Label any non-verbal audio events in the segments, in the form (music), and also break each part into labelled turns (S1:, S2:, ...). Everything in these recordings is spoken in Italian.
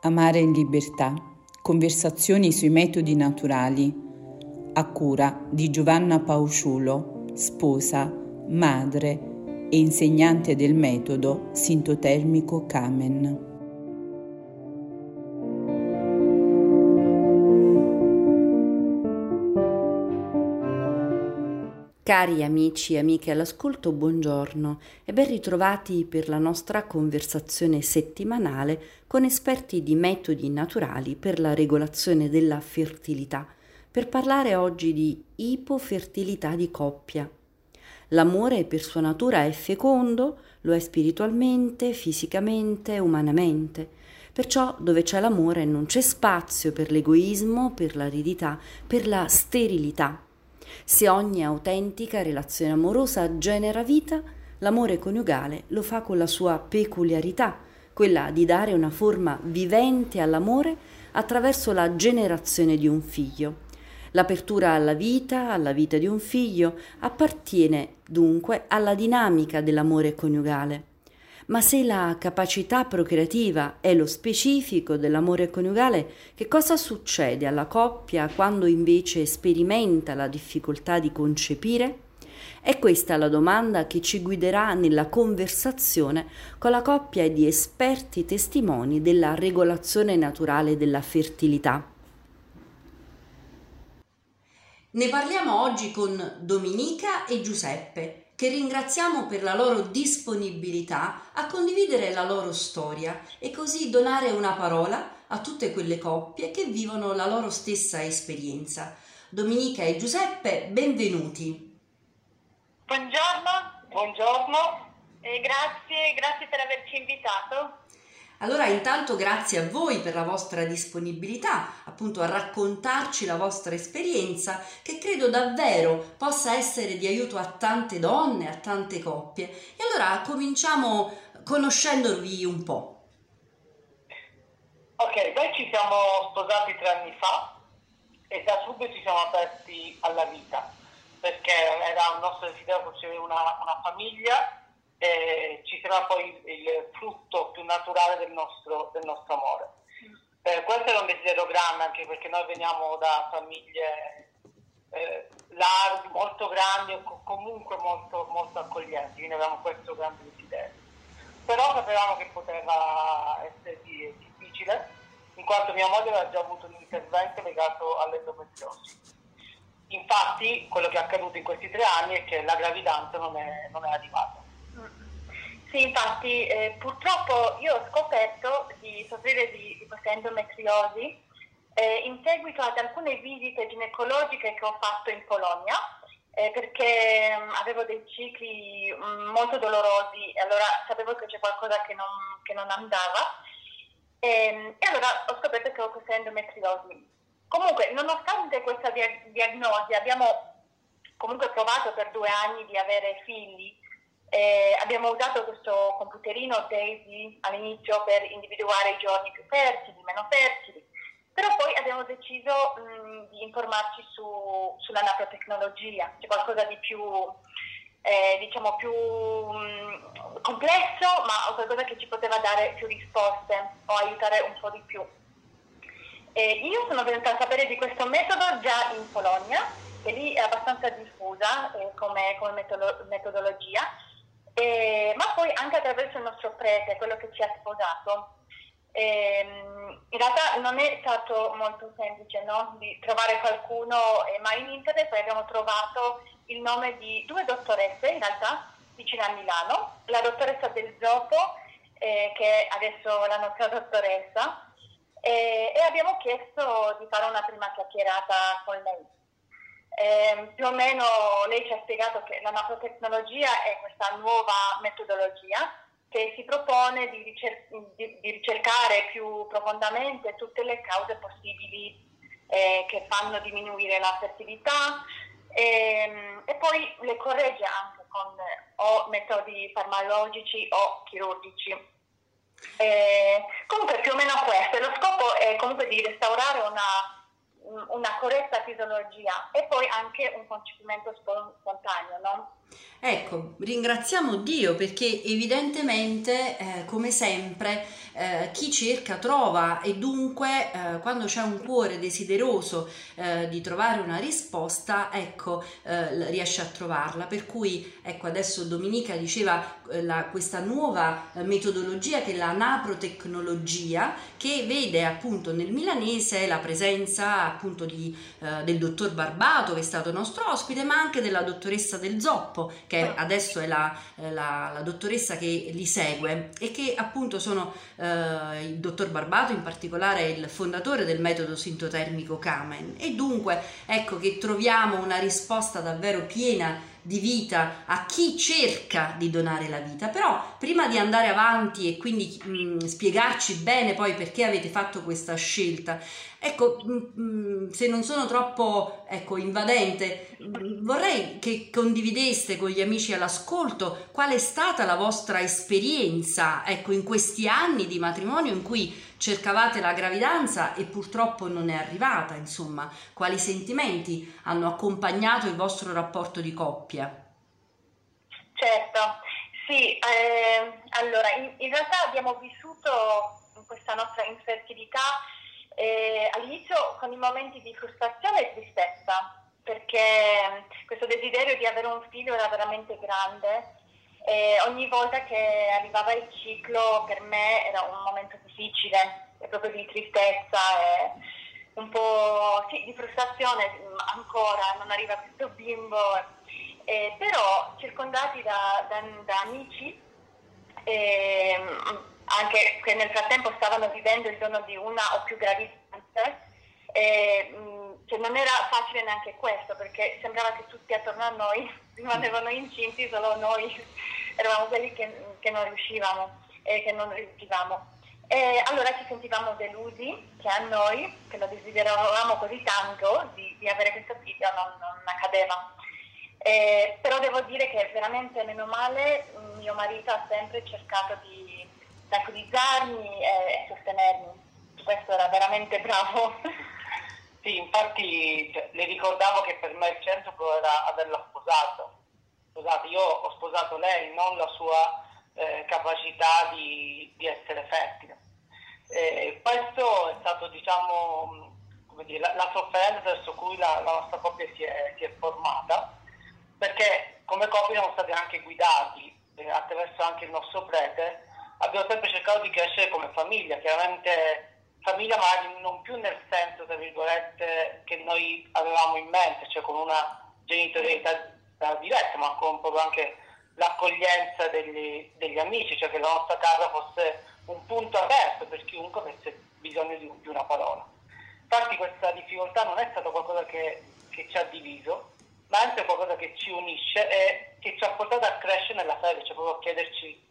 S1: Amare in libertà. Conversazioni sui metodi naturali. A cura di Giovanna Pausciulo, sposa, madre e insegnante del metodo sintotermico Kamen.
S2: Cari amici e amiche all'ascolto, buongiorno e ben ritrovati per la nostra conversazione settimanale con esperti di metodi naturali per la regolazione della fertilità, per parlare oggi di ipofertilità di coppia. L'amore per sua natura è fecondo, lo è spiritualmente, fisicamente, umanamente. Perciò dove c'è l'amore non c'è spazio per l'egoismo, per l'aridità, per la sterilità se ogni autentica relazione amorosa genera vita, l'amore coniugale lo fa con la sua peculiarità, quella di dare una forma vivente all'amore attraverso la generazione di un figlio. L'apertura alla vita, alla vita di un figlio, appartiene dunque alla dinamica dell'amore coniugale. Ma se la capacità procreativa è lo specifico dell'amore coniugale, che cosa succede alla coppia quando invece sperimenta la difficoltà di concepire? È questa la domanda che ci guiderà nella conversazione con la coppia di esperti testimoni della regolazione naturale della fertilità. Ne parliamo oggi con Dominica e Giuseppe, che ringraziamo per la loro disponibilità a condividere la loro storia e così donare una parola a tutte quelle coppie che vivono la loro stessa esperienza. Dominica e Giuseppe, benvenuti.
S3: Buongiorno. Buongiorno. E grazie, grazie per averci invitato.
S2: Allora intanto grazie a voi per la vostra disponibilità appunto a raccontarci la vostra esperienza che credo davvero possa essere di aiuto a tante donne, a tante coppie. E allora cominciamo conoscendovi un po'.
S3: Ok, noi ci siamo sposati tre anni fa e da subito ci siamo aperti alla vita perché era un nostro desiderio costruire una, una famiglia eh, ci sarà poi il frutto più naturale del nostro, del nostro amore. Eh, questo è un desiderio grande anche perché noi veniamo da famiglie eh, larghe, molto grandi e comunque molto, molto accoglienti, quindi avevamo questo grande desiderio. Però sapevamo che poteva essere difficile in quanto mia moglie aveva già avuto un intervento legato all'endometriosi. Infatti quello che è accaduto in questi tre anni è che la gravidanza non è, non è arrivata.
S4: Sì, infatti eh, purtroppo io ho scoperto di soffrire di, di questa endometriosi eh, in seguito ad alcune visite ginecologiche che ho fatto in Polonia eh, perché mh, mm, avevo dei cicli mh, mm, molto dolorosi e allora sapevo che c'è qualcosa che non, che non andava e, ehm, e, allora ho scoperto che ho questa endometriosi. Comunque, nonostante questa dia- diagnosi, abbiamo comunque provato per due anni di avere figli eh, abbiamo usato questo computerino Daisy all'inizio per individuare i giorni più fertili, meno fertili, però poi abbiamo deciso mh, di informarci su, sulla naprotecnologia, c'è qualcosa di più, eh, diciamo più mh, complesso, ma qualcosa che ci poteva dare più risposte o aiutare un po' di più. E io sono venuta a sapere di questo metodo già in Polonia, che lì è abbastanza diffusa eh, come, come metodolo- metodologia, e, ma poi anche attraverso il nostro prete, quello che ci ha sposato. E, ehm, in realtà non è stato molto semplice no? di trovare qualcuno, eh, ma in internet abbiamo trovato il nome di due dottoresse, in realtà, vicino a Milano, la dottoressa Del Zopo, eh, che è adesso la nostra dottoressa, e abbiamo chiesto di fare una prima chiacchierata con lei. Eh, più o meno lei ci ha spiegato che la naprotecnologia è questa nuova metodologia che si propone di, ricer- di, di ricercare più profondamente tutte le cause possibili eh, che fanno diminuire la fertilità e, ehm, e, poi le corregge anche con o metodi farmacologici o chirurgici. Eh, comunque più o meno questo, lo scopo è comunque di restaurare una una corretta fisiologia e poi anche un concepimento spontaneo, no?
S2: Ecco, ringraziamo Dio perché evidentemente, eh, come sempre, eh, chi cerca trova e dunque eh, quando c'è un cuore desideroso eh, di trovare una risposta, ecco, eh, riesce a trovarla. Per cui, ecco, adesso Dominica diceva eh, la, questa nuova metodologia che è la naprotecnologia che vede appunto nel milanese la presenza appunto di, del dottor Barbato che è stato nostro ospite, ma anche della dottoressa del Zoppo che adesso è la, la, la dottoressa che li segue e che appunto sono eh, il dottor Barbato in particolare il fondatore del metodo sintotermico Kamen e dunque ecco che troviamo una risposta davvero piena di vita a chi cerca di donare la vita. Però prima di andare avanti e quindi mh, mm, spiegarci bene poi perché avete fatto questa scelta, ecco, mm, mm, se non sono troppo ecco, invadente, mh, vorrei che condivideste con gli amici all'ascolto qual è stata la vostra esperienza ecco, in questi anni di matrimonio in cui cercavate la gravidanza e purtroppo non è arrivata, insomma, quali sentimenti hanno accompagnato il vostro rapporto di coppia?
S4: Certo, sì, eh, allora in, in, realtà abbiamo vissuto questa nostra infertilità eh, all'inizio con i momenti di frustrazione e tristezza, perché questo desiderio di avere un figlio era veramente grande e ogni volta che arrivava il ciclo per me era un momento difficile, proprio di tristezza e un po' sì, di frustrazione ancora, non arriva questo bimbo, eh, però circondati da, da, da amici eh, anche che nel frattempo stavano vivendo il giorno di una o più gravidanze, eh, cioè non era facile neanche questo perché sembrava che tutti attorno a noi (laughs) rimanevano incinti, solo noi (laughs) eravamo quelli che, che non riuscivamo e che non riuscivamo. E allora ci sentivamo delusi che a noi, che lo desideravamo così tanto di, di avere questo figlio, non, non accadeva. Eh, però devo dire che veramente, meno male, mio marito ha sempre cercato di tranquillizzarmi e sostenermi. Questo era veramente bravo. (laughs)
S3: Sì, infatti cioè, le ricordavo che per me il centro era averla sposato. Scusate, io ho sposato lei, non la sua eh, capacità di, di, essere fertile. Eh, questo è stato, diciamo, dire, la, la, sofferenza verso cui la, la nostra coppia si è, si è, formata, perché come coppia siamo stati anche guidati eh, attraverso anche il nostro prete, abbiamo sempre cercato di crescere come famiglia, chiaramente famiglia magari non più nel senso, tra virgolette, che noi avevamo in mente, cioè con una genitorialità diversa, ma con proprio anche l'accoglienza degli, degli, amici, cioè che la nostra casa fosse un punto aperto per chiunque avesse bisogno di, di una parola. Infatti questa difficoltà non è stata qualcosa che, che, ci ha diviso, ma anche qualcosa che ci unisce e che ci ha portato a crescere nella fede, cioè proprio a chiederci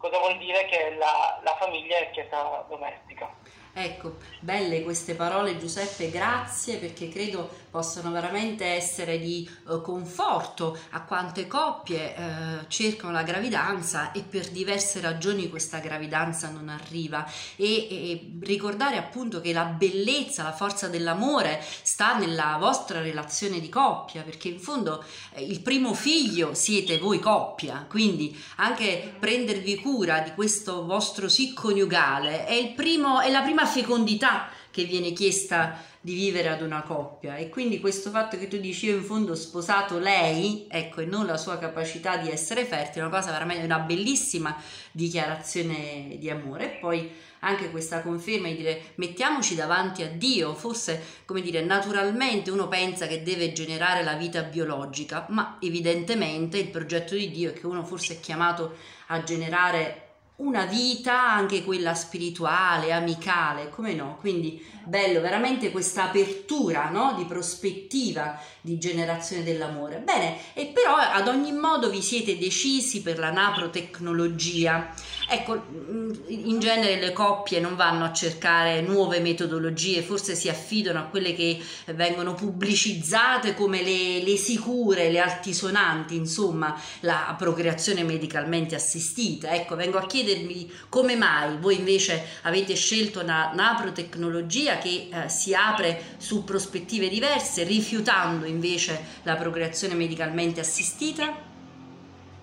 S3: cosa vuol dire che la, la famiglia è chiesa domestica.
S2: Ecco, belle queste parole Giuseppe, grazie perché credo possano veramente essere di eh, conforto a quante coppie eh, cercano la gravidanza e per diverse ragioni questa gravidanza non arriva. E, e, ricordare appunto che la bellezza, la forza dell'amore sta nella vostra relazione di coppia perché in fondo eh, il primo figlio siete voi coppia, quindi anche prendervi cura di questo vostro sì coniugale è, primo, è la prima fecondità che viene chiesta di vivere ad una coppia. E quindi questo fatto che tu dici io in fondo ho sposato lei ecco e non la sua capacità di essere fertile è una cosa veramente una bellissima dichiarazione di amore. E poi anche questa conferma di dire mettiamoci davanti a Dio forse come dire naturalmente uno pensa che deve generare la vita biologica ma evidentemente il progetto di Dio è che uno forse è chiamato a generare una vita, anche quella spirituale, amicale, come no? Quindi bello, veramente questa apertura no? di prospettiva di generazione dell'amore. Bene, e però ad ogni modo vi siete decisi per la naprotecnologia. Ecco, mm, in genere le coppie non vanno a cercare nuove metodologie, forse si affidano a quelle che vengono pubblicizzate come le, le sicure, le altisonanti, insomma, la procreazione medicalmente assistita. Ecco, vengo a chiedermi come mai voi invece avete scelto una naprotecnologia che eh, si apre su prospettive diverse, rifiutando invece la procreazione medicalmente assistita?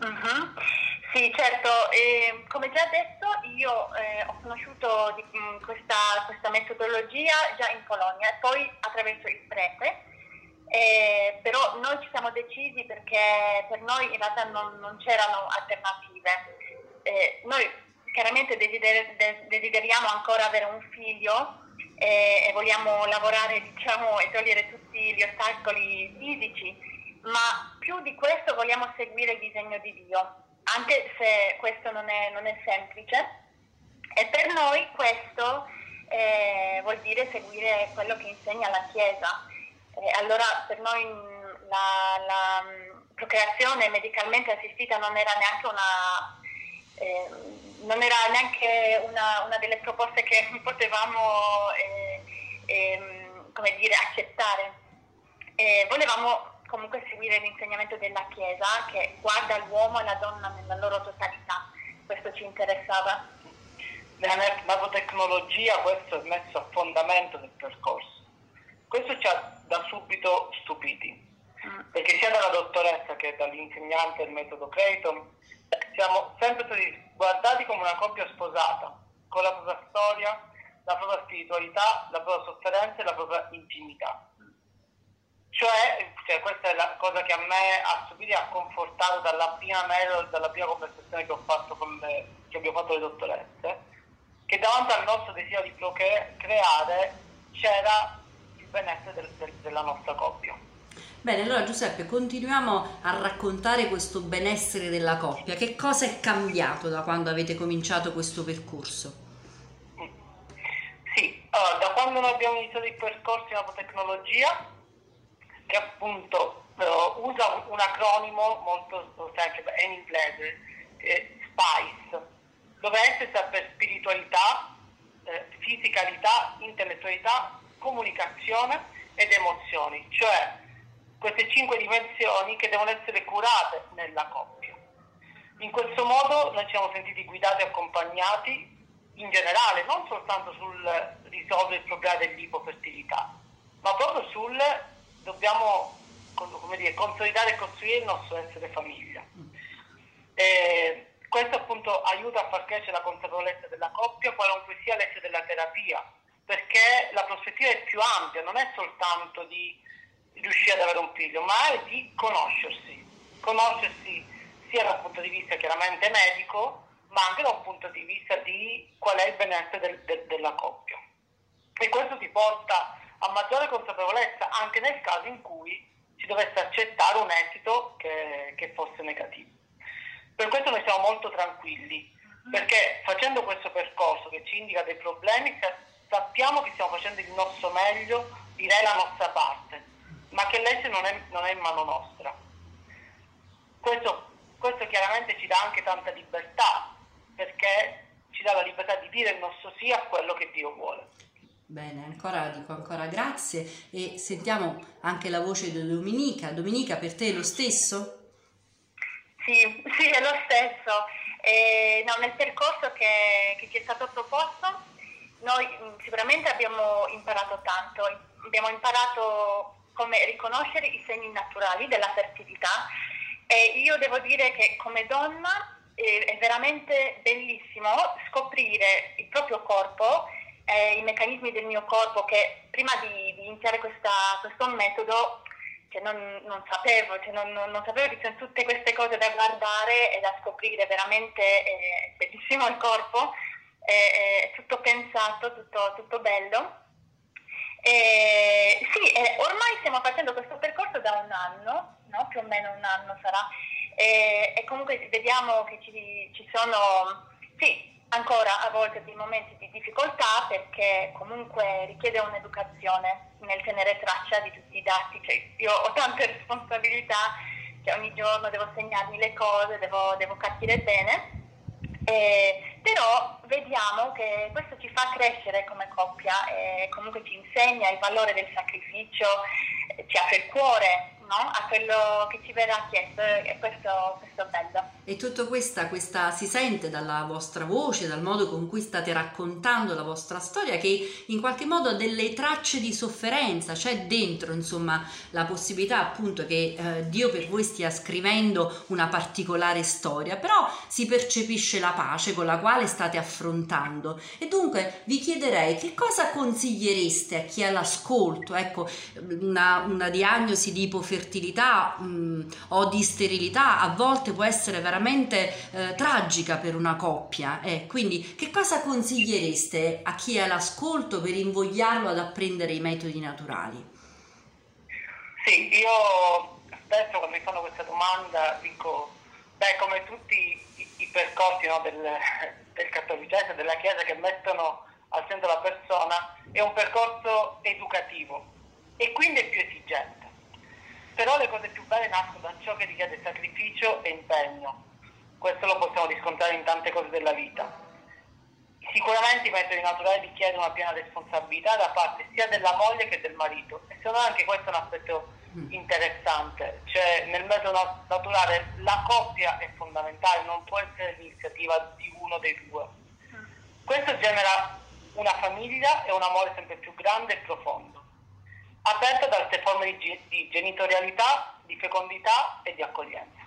S4: Uh-huh. Sì, certo, eh, come già detto io eh, ho conosciuto di, mh, mm, questa, questa, metodologia già in Polonia e poi attraverso il prete, eh, però noi ci siamo decisi perché per noi in realtà non, non c'erano alternative. Eh, noi chiaramente desider- desideriamo ancora avere un figlio eh, e vogliamo lavorare diciamo, e togliere tutti gli ostacoli fisici, ma più di questo vogliamo seguire il disegno di Dio anche se questo non è, non è semplice. E per noi questo eh, vuol dire seguire quello che insegna la Chiesa. Eh, allora per noi la, la, procreazione medicalmente assistita non era neanche una, eh, non era neanche una, una, delle proposte che (laughs) potevamo eh, ehm, come dire, accettare. volevamo comunque seguire l'insegnamento della Chiesa che guarda l'uomo e la donna nella loro totalità. Questo ci interessava.
S3: Nella nanotecnologia questo è messo a fondamento del percorso. Questo ci ha da subito stupiti, mm. perché sia dalla dottoressa che dall'insegnante del metodo Creighton siamo sempre stati guardati come una coppia sposata, con la propria storia, la propria spiritualità, la propria sofferenza e la propria intimità. Cioè, cioè, questa è la cosa che a me ha stupito e ha confortato dalla prima mail, dalla prima conversazione che ho fatto con le, che abbiamo fatto le dottoresse, che davanti al nostro desiderio di procreare c'era il benessere del, del, della nostra coppia.
S2: Bene, allora Giuseppe, continuiamo a raccontare questo benessere della coppia. Che cosa è cambiato da quando avete cominciato questo percorso?
S3: Sì, allora, da quando noi abbiamo iniziato il percorso in apotecnologia che appunto uh, usa un acronimo molto semplice, in inglese, eh, SPICE, dove S sta per spiritualità, eh, fisicalità, intellettualità, comunicazione ed emozioni, cioè queste cinque dimensioni che devono essere curate nella coppia. In questo modo noi ci siamo sentiti guidati e accompagnati in generale, non soltanto sul risolvere il problema dell'ipofertilità, ma proprio sul dobbiamo dire, consolidare e costruire il nostro essere famiglia. E questo appunto aiuta a far crescere la consapevolezza della coppia, qualunque sia l'essere della terapia, perché la prospettiva è più ampia, non è soltanto di riuscire ad avere un figlio, ma è di conoscersi, conoscersi sia da un punto di vista chiaramente medico, ma anche da un punto di vista di qual è il benessere del, del, della coppia. E questo ti porta a maggiore consapevolezza anche nel caso in cui si dovesse accettare un esito che, che fosse negativo. Per questo noi siamo molto tranquilli, perché facendo questo percorso che ci indica dei problemi sappiamo che stiamo facendo il nostro meglio, direi la nostra parte, ma che l'esito non è, non è in mano nostra. Questo, questo chiaramente ci dà anche tanta libertà, perché ci dà la libertà di dire il nostro sì a quello che Dio vuole.
S2: Bene, ancora dico ancora grazie e sentiamo anche la voce di Domenica. Domenica, per te è lo stesso?
S4: Sì, sì, è lo stesso. Eh, no, nel percorso che, che, ci è stato proposto noi mm, sicuramente abbiamo imparato tanto, abbiamo imparato come riconoscere i segni naturali della fertilità e io devo dire che come donna eh, è veramente bellissimo scoprire il proprio corpo eh, i meccanismi del mio corpo che prima di, di iniziare questa, questo metodo cioè non, non, sapevo, cioè non, non, sapevo che c'erano tutte queste cose da guardare e da scoprire, veramente è bellissimo il corpo, è, è tutto pensato, tutto, tutto bello. E, sì, eh, ormai stiamo facendo questo percorso da un anno, no? più o meno un anno sarà, e, e comunque vediamo che ci, ci sono, sì, ancora a volte dei momenti di difficoltà perché comunque richiede un'educazione nel tenere traccia di tutti i dati, cioè, io ho tante (laughs) responsabilità, cioè, ogni giorno devo segnarmi le cose, devo, devo capire bene, eh, però vediamo che questo ci fa crescere come coppia e comunque ci insegna il valore del sacrificio, ci apre il cuore no? a quello che ci verrà chiesto e questo, questo è bello.
S2: E tutto questa, questa si sente dalla vostra voce, dal modo con cui state raccontando la vostra storia, che in qualche modo ha delle tracce di sofferenza, c'è dentro insomma la possibilità appunto che eh, Dio per voi stia scrivendo una particolare storia, però si percepisce la pace con la quale state affrontando. E dunque vi chiederei che cosa consigliereste a chi ha l'ascolto, ecco, una, una diagnosi di ipofertilità mh, mm, o di sterilità a volte può essere veramente eh, tragica per una coppia. Eh. Quindi che cosa consigliereste a chi è all'ascolto per invogliarlo ad apprendere i metodi naturali?
S3: Sì, io spesso quando mi fanno questa domanda dico, beh, come tutti i, i percorsi no, del, del cattolicesimo, della Chiesa che mettono al centro la persona, è un percorso educativo e quindi è più esigente. Però le cose più belle nascono da ciò che richiede sacrificio e impegno. Questo lo possiamo riscontrare in tante cose della vita. Sicuramente i metodi naturali richiedono una piena responsabilità da parte sia della moglie che del marito e secondo me anche questo è un aspetto mm. interessante, cioè nel metodo naturale la coppia è fondamentale, non può essere l'iniziativa di uno dei due. Questo genera una famiglia e un amore sempre più grande e profondo, aperto da altre forme di, di genitorialità, di fecondità e di accoglienza.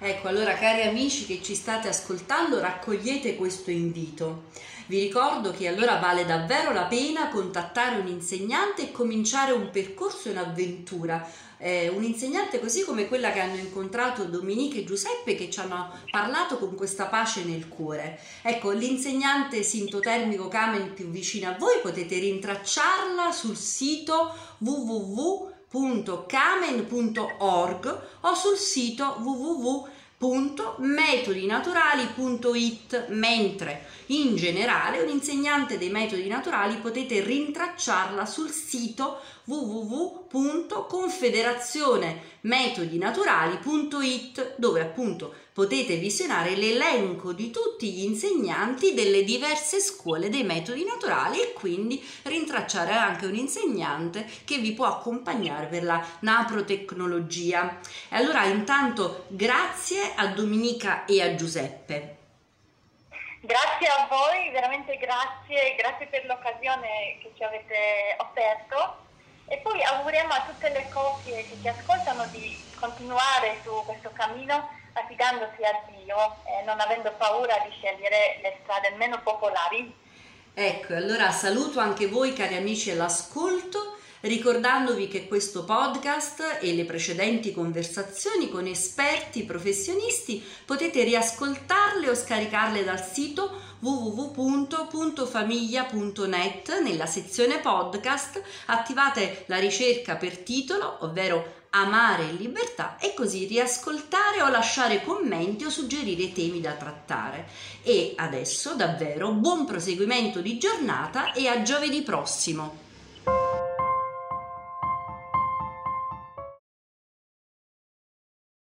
S2: Ecco, allora cari amici che ci state ascoltando, raccogliete questo invito. Vi ricordo che allora vale davvero la pena contattare un insegnante e cominciare un percorso in avventura. Eh, un insegnante così come quella che hanno incontrato Dominique e Giuseppe che ci hanno parlato con questa pace nel cuore. Ecco, l'insegnante sintotermico Kamen più vicino a voi potete rintracciarla sul sito www www.camen.org o sul sito www.metodinaturali.it mentre in generale un insegnante dei metodi naturali potete rintracciarla sul sito www.confederazionemetodinaturali.it dove appunto potete visionare l'elenco di tutti gli insegnanti delle diverse scuole dei metodi naturali e quindi rintracciare anche un insegnante che vi può accompagnare per la naprotecnologia. E allora intanto grazie a Dominica e a Giuseppe.
S4: Grazie a voi, veramente grazie, grazie per l'occasione che ci avete offerto e poi auguriamo a tutte le coppie che ci ascoltano di continuare su questo cammino affidandosi a Dio e non avendo paura di scegliere le strade meno popolari.
S2: Ecco, allora saluto anche voi cari amici all'ascolto ricordandovi che questo podcast e le precedenti conversazioni con esperti professionisti potete riascoltarle o scaricarle dal sito www.famiglia.net nella sezione podcast attivate la ricerca per titolo ovvero amare in libertà e così riascoltare o lasciare commenti o suggerire temi da trattare. E adesso davvero buon proseguimento di giornata e a giovedì prossimo!